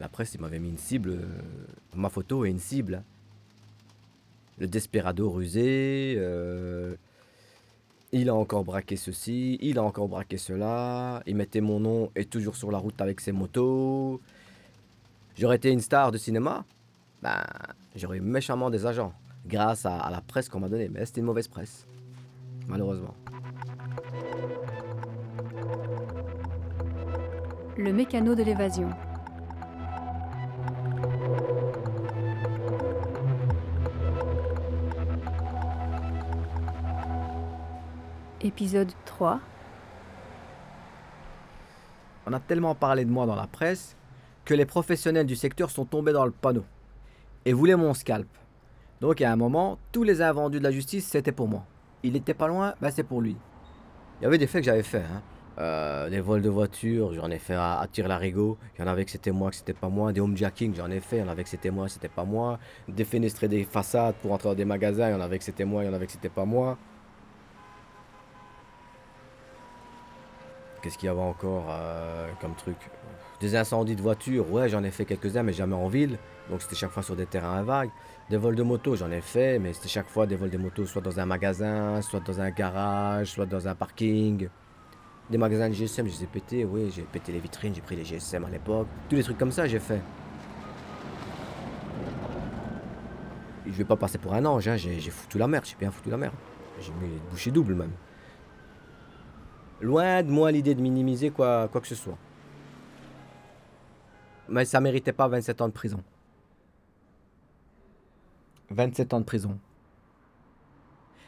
La presse, il m'avait mis une cible, euh, ma photo et une cible. Le desperado rusé, euh, il a encore braqué ceci, il a encore braqué cela, il mettait mon nom et toujours sur la route avec ses motos. J'aurais été une star de cinéma, ben, j'aurais méchamment des agents, grâce à, à la presse qu'on m'a donnée. Mais c'était une mauvaise presse, malheureusement. Le mécano de l'évasion. Épisode 3. On a tellement parlé de moi dans la presse que les professionnels du secteur sont tombés dans le panneau et voulaient mon scalp. Donc à un moment, tous les invendus de la justice, c'était pour moi. Il était pas loin, ben c'est pour lui. Il y avait des faits que j'avais fait. Hein. Euh, des vols de voitures, j'en ai fait à, à Tire-Larigot. Il y en avait que c'était moi, que c'était pas moi. Des homejacking, j'en ai fait. Il y en avait que c'était moi, c'était pas moi. Des fenêtres des façades pour entrer dans des magasins, il y en avait que c'était moi, il y en avait que c'était pas moi. Qu'est-ce qu'il y avait encore euh, comme truc? Des incendies de voitures, ouais, j'en ai fait quelques-uns, mais jamais en ville. Donc c'était chaque fois sur des terrains vagues. Des vols de moto, j'en ai fait, mais c'était chaque fois des vols de moto, soit dans un magasin, soit dans un garage, soit dans un parking. Des magasins de GSM, je les ai pétés, oui, j'ai pété les vitrines, j'ai pris les GSM à l'époque. Tous les trucs comme ça, j'ai fait. Je vais pas passer pour un ange, hein, j'ai foutu la merde, j'ai bien foutu la merde. J'ai mis les bouchées doubles même. Loin de moi l'idée de minimiser quoi, quoi que ce soit. Mais ça méritait pas 27 ans de prison. 27 ans de prison.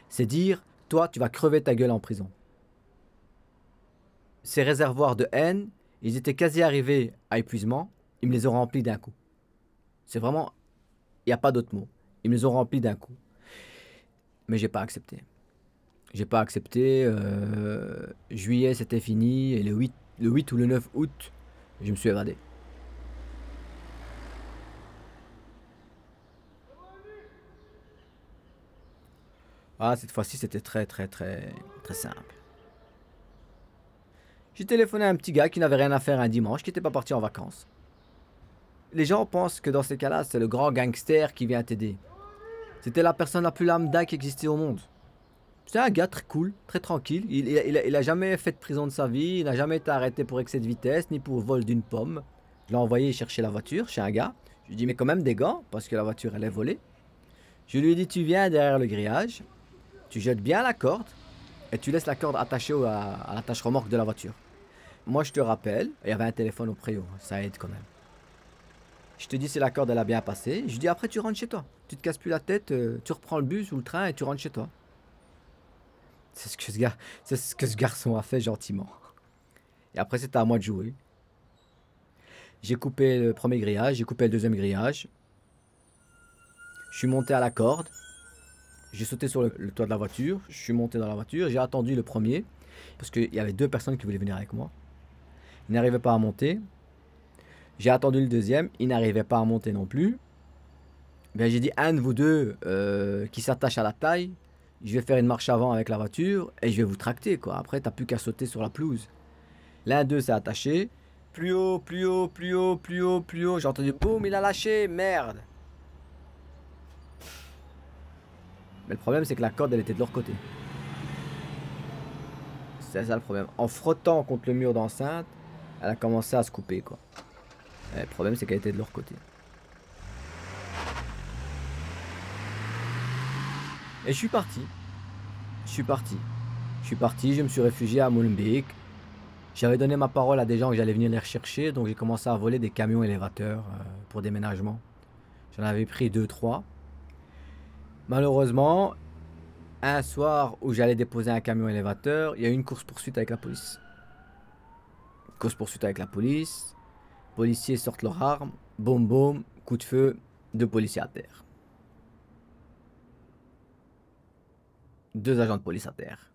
C'est dire, toi, tu vas crever ta gueule en prison. Ces réservoirs de haine, ils étaient quasi arrivés à épuisement. Ils me les ont remplis d'un coup. C'est vraiment, il n'y a pas d'autre mot. Ils me les ont remplis d'un coup. Mais j'ai pas accepté. J'ai pas accepté. euh, juillet, c'était fini. Et le 8, le 8 ou le 9 août, je me suis évadé. Ah, cette fois-ci, c'était très, très, très, très simple. J'ai téléphoné à un petit gars qui n'avait rien à faire un dimanche, qui n'était pas parti en vacances. Les gens pensent que dans ces cas-là, c'est le grand gangster qui vient t'aider. C'était la personne la plus lambda qui existait au monde. C'est un gars très cool, très tranquille. Il, il, jamais fait de prison de sa vie, il n'a jamais été arrêté pour excès de vitesse, ni pour vol d'une pomme. Je l'ai envoyé chercher la voiture chez un gars. Je lui ai dit, mais quand même des gants, parce que la voiture, elle est volée. Je lui ai dit, tu viens derrière le grillage, tu jettes bien la corde, et tu laisses la corde attachée à, à l'attache remorque de la voiture. Moi, je te rappelle, il y avait un téléphone au préau, ça aide quand même. Je te dis si la corde elle a bien passé. Je dis après tu rentres chez toi. Tu te casses plus la tête, euh, tu reprends le bus ou le train et tu rentres chez toi. C'est ce que ce garçon a fait gentiment. Et après c'était à moi de jouer. J'ai coupé le premier grillage, j'ai coupé le deuxième grillage. Je suis monté à la corde. J'ai sauté sur le, toit de la voiture. Je suis monté dans la voiture. J'ai attendu le premier parce qu'il y avait deux personnes qui voulaient venir avec moi. Ils n'arrivaient pas à monter. J'ai attendu le deuxième, il n'arrivait pas à monter non plus. Ben, j'ai dit un de vous deux euh, qui s'attache à la taille, je vais faire une marche avant avec la voiture et je vais vous tracter quoi. Après t'as plus qu'à sauter sur la pelouse. L'un d'eux s'est attaché. Plus haut, plus haut, plus haut, plus haut, plus haut. J'ai entendu boum, il a lâché, merde. Mais le problème c'est que la corde elle était de leur côté. C'est ça le problème. En frottant contre le mur d'enceinte, elle a commencé à se couper quoi. Le problème, c'est qu'elle était de leur côté. Et je suis parti. Je suis parti. Je suis parti, je me suis réfugié à Molenbeek. J'avais donné ma parole à des gens que j'allais venir les rechercher, donc j'ai commencé à voler des camions élévateurs euh, pour déménagement. J'en avais pris deux, trois. Malheureusement, un soir où j'allais déposer un camion élévateur, il y a eu une course-poursuite avec la police. Course-poursuite avec la police. Policiers sortent leurs armes, boum boum, coup de feu, deux policiers à terre. Deux agents de police à terre.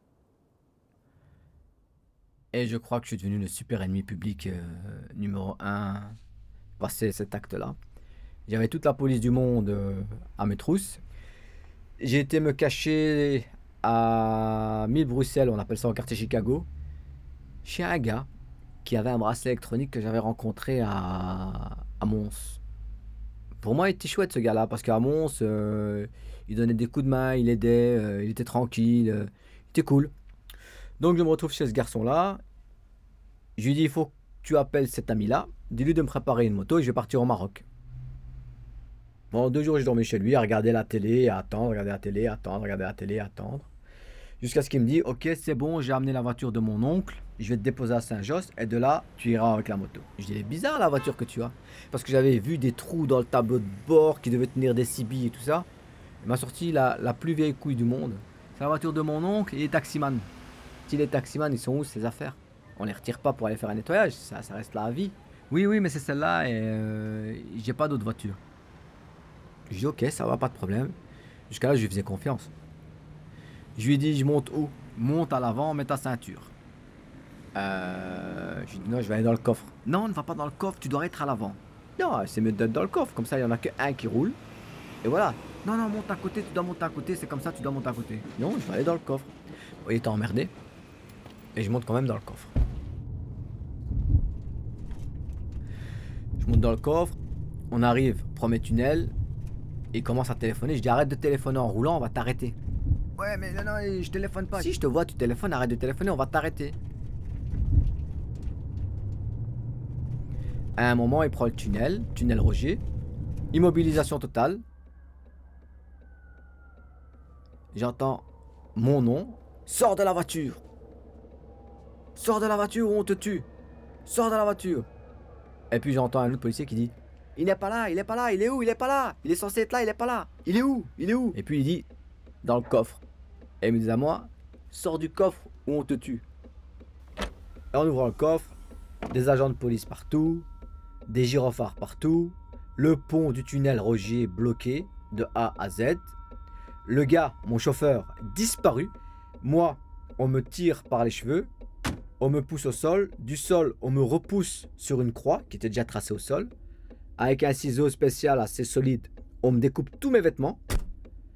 Et je crois que je suis devenu le super ennemi public euh, numéro un passé cet acte-là. J'avais toute la police du monde euh, à mes trousses. J'ai été me cacher à 1000 Bruxelles, on appelle ça en quartier Chicago, chez un gars qui avait un bracelet électronique que j'avais rencontré à, à Mons. Pour moi, il était chouette ce gars-là, parce qu'à Mons, euh, il donnait des coups de main, il aidait, euh, il était tranquille, euh, il était cool. Donc je me retrouve chez ce garçon-là. Je lui dis, il faut que tu appelles cet ami-là, dis-lui de me préparer une moto et je vais partir au Maroc. Bon, deux jours, j'ai dormi chez lui à regarder la télé, à attendre, regarder la télé, attendre, regarder la télé, attendre. Jusqu'à ce qu'il me dit, ok, c'est bon, j'ai amené la voiture de mon oncle, je vais te déposer à Saint-Josse, et de là, tu iras avec la moto. Je dis, elle est bizarre la voiture que tu as. Parce que j'avais vu des trous dans le tableau de bord qui devaient tenir des six et tout ça. Il m'a sorti la, la plus vieille couille du monde. C'est la voiture de mon oncle et les taximans. Si les taximans, ils sont où ces affaires? On les retire pas pour aller faire un nettoyage, ça, ça reste là vie. Oui, oui, mais c'est celle-là et euh, j'ai pas d'autre voiture. Je dis ok, ça va, pas de problème. Jusqu'à là, je lui faisais confiance. Je lui ai dit, je monte où? Monte à l'avant, mets ta ceinture. Euh, je lui dit, non, je vais aller dans le coffre. Non, ne va pas dans le coffre, tu dois être à l'avant. Non, c'est mieux d'être dans le coffre, comme ça, il n'y en a qu'un qui roule. Et voilà. Non, non, monte à côté, tu dois monter à côté, c'est comme ça, tu dois monter à côté. Non, je vais aller dans le coffre. Il était emmerdé. Et je monte quand même dans le coffre. Je monte dans le coffre. On arrive, premier tunnel. Il commence à téléphoner. Je dis arrête de téléphoner en roulant, on va t'arrêter. Ouais, mais non, non, je téléphone pas. Si je te vois, tu téléphones, arrête de téléphoner, on va t'arrêter. À un moment, il prend le tunnel, tunnel Roger. Immobilisation totale. J'entends mon nom. Sors de la voiture. Sors de la voiture ou on te tue. Sors de la voiture. Et puis j'entends un autre policier qui dit Il n'est pas là, il est pas là, il est où Il est pas là. Il est censé être là, il est pas là. Il est où Il est où? Et puis il dit Dans le coffre. Et il me dit à moi Sors du coffre ou on te tue. Et en ouvrant le coffre, des agents de police partout, des gyrophares partout, le pont du tunnel Roger bloqué de A à Z. Le gars, mon chauffeur, disparu. Moi, on me tire par les cheveux. On me pousse au sol. Du sol, on me repousse sur une croix qui était déjà tracée au sol. Avec un ciseau spécial assez solide, on me découpe tous mes vêtements.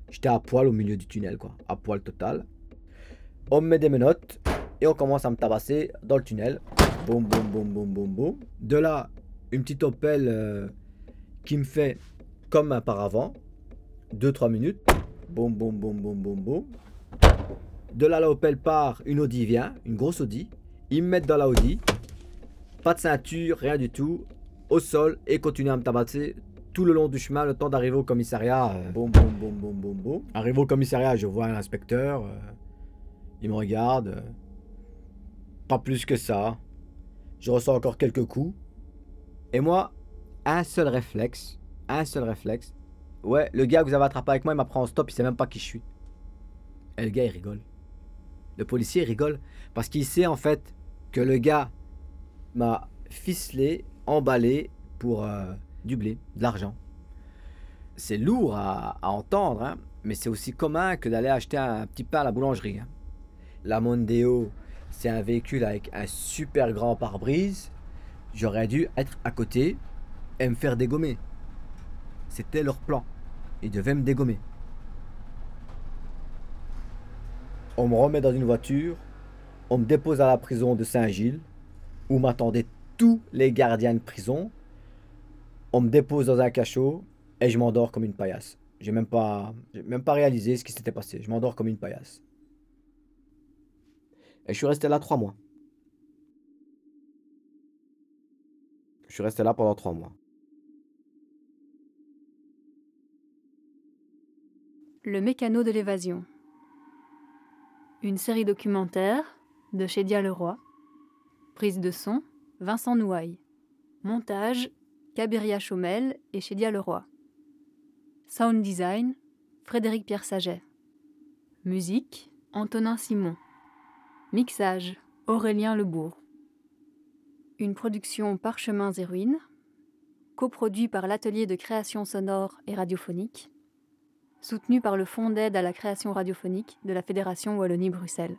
J'étais à poil au milieu du tunnel, quoi. À poil total. On me met des menottes et on commence à me tabasser dans le tunnel. Boum, boum, boum, boum, boum, boum. De là, une petite Opel euh, qui me fait comme un paravent. 2-3 minutes. Boum, boum, boum, boum, boum, boum. De là, la Opel part, une Audi vient, une grosse Audi. Ils me mettent dans la Audi. Pas de ceinture, rien du tout. Au sol et continuent à me tabasser tout le long du chemin, le temps d'arriver au commissariat. euh, boum, boum, boum, boum, boum, boum. Arrivé au commissariat, je vois un inspecteur. euh, il me regarde. euh, pas plus que ça. Je ressens encore quelques coups. Et moi, un seul réflexe. Un seul réflexe. Ouais, le gars que vous avez attrapé avec moi, il m'a pris en stop, il sait même pas qui je suis. Et le gars, il rigole. Le policier il rigole parce qu'il sait en fait que le gars m'a ficelé, emballé pour euh, du blé, de l'argent. C'est lourd à, à entendre, hein, mais c'est aussi commun que d'aller acheter un petit pain à la boulangerie. hein. La Mondeo, c'est un véhicule avec un super grand pare-brise. J'aurais dû être à côté et me faire dégommer. C'était leur plan. Ils devaient me dégommer. On me remet dans une voiture, on me dépose à la prison de Saint-Gilles, où m'attendaient tous les gardiens de prison. On me dépose dans un cachot et je m'endors comme une paillasse. J'ai même pas, même pas réalisé ce qui s'était passé. Je m'endors comme une paillasse. Et je suis resté là trois mois. Je suis resté là pendant trois mois. Le mécano de l'évasion. Une série documentaire de Chédia Leroy. Prise de son Vincent Nouaille. Montage Cabiria Chaumel et Chédia Leroy. Sound design Frédéric Pierre Saget. Musique Antonin Simon. Mixage Aurélien Lebourg. Une production Parchemins et Ruines, coproduit par l'Atelier de création sonore et radiophonique, soutenu par le Fonds d'aide à la création radiophonique de la Fédération Wallonie-Bruxelles.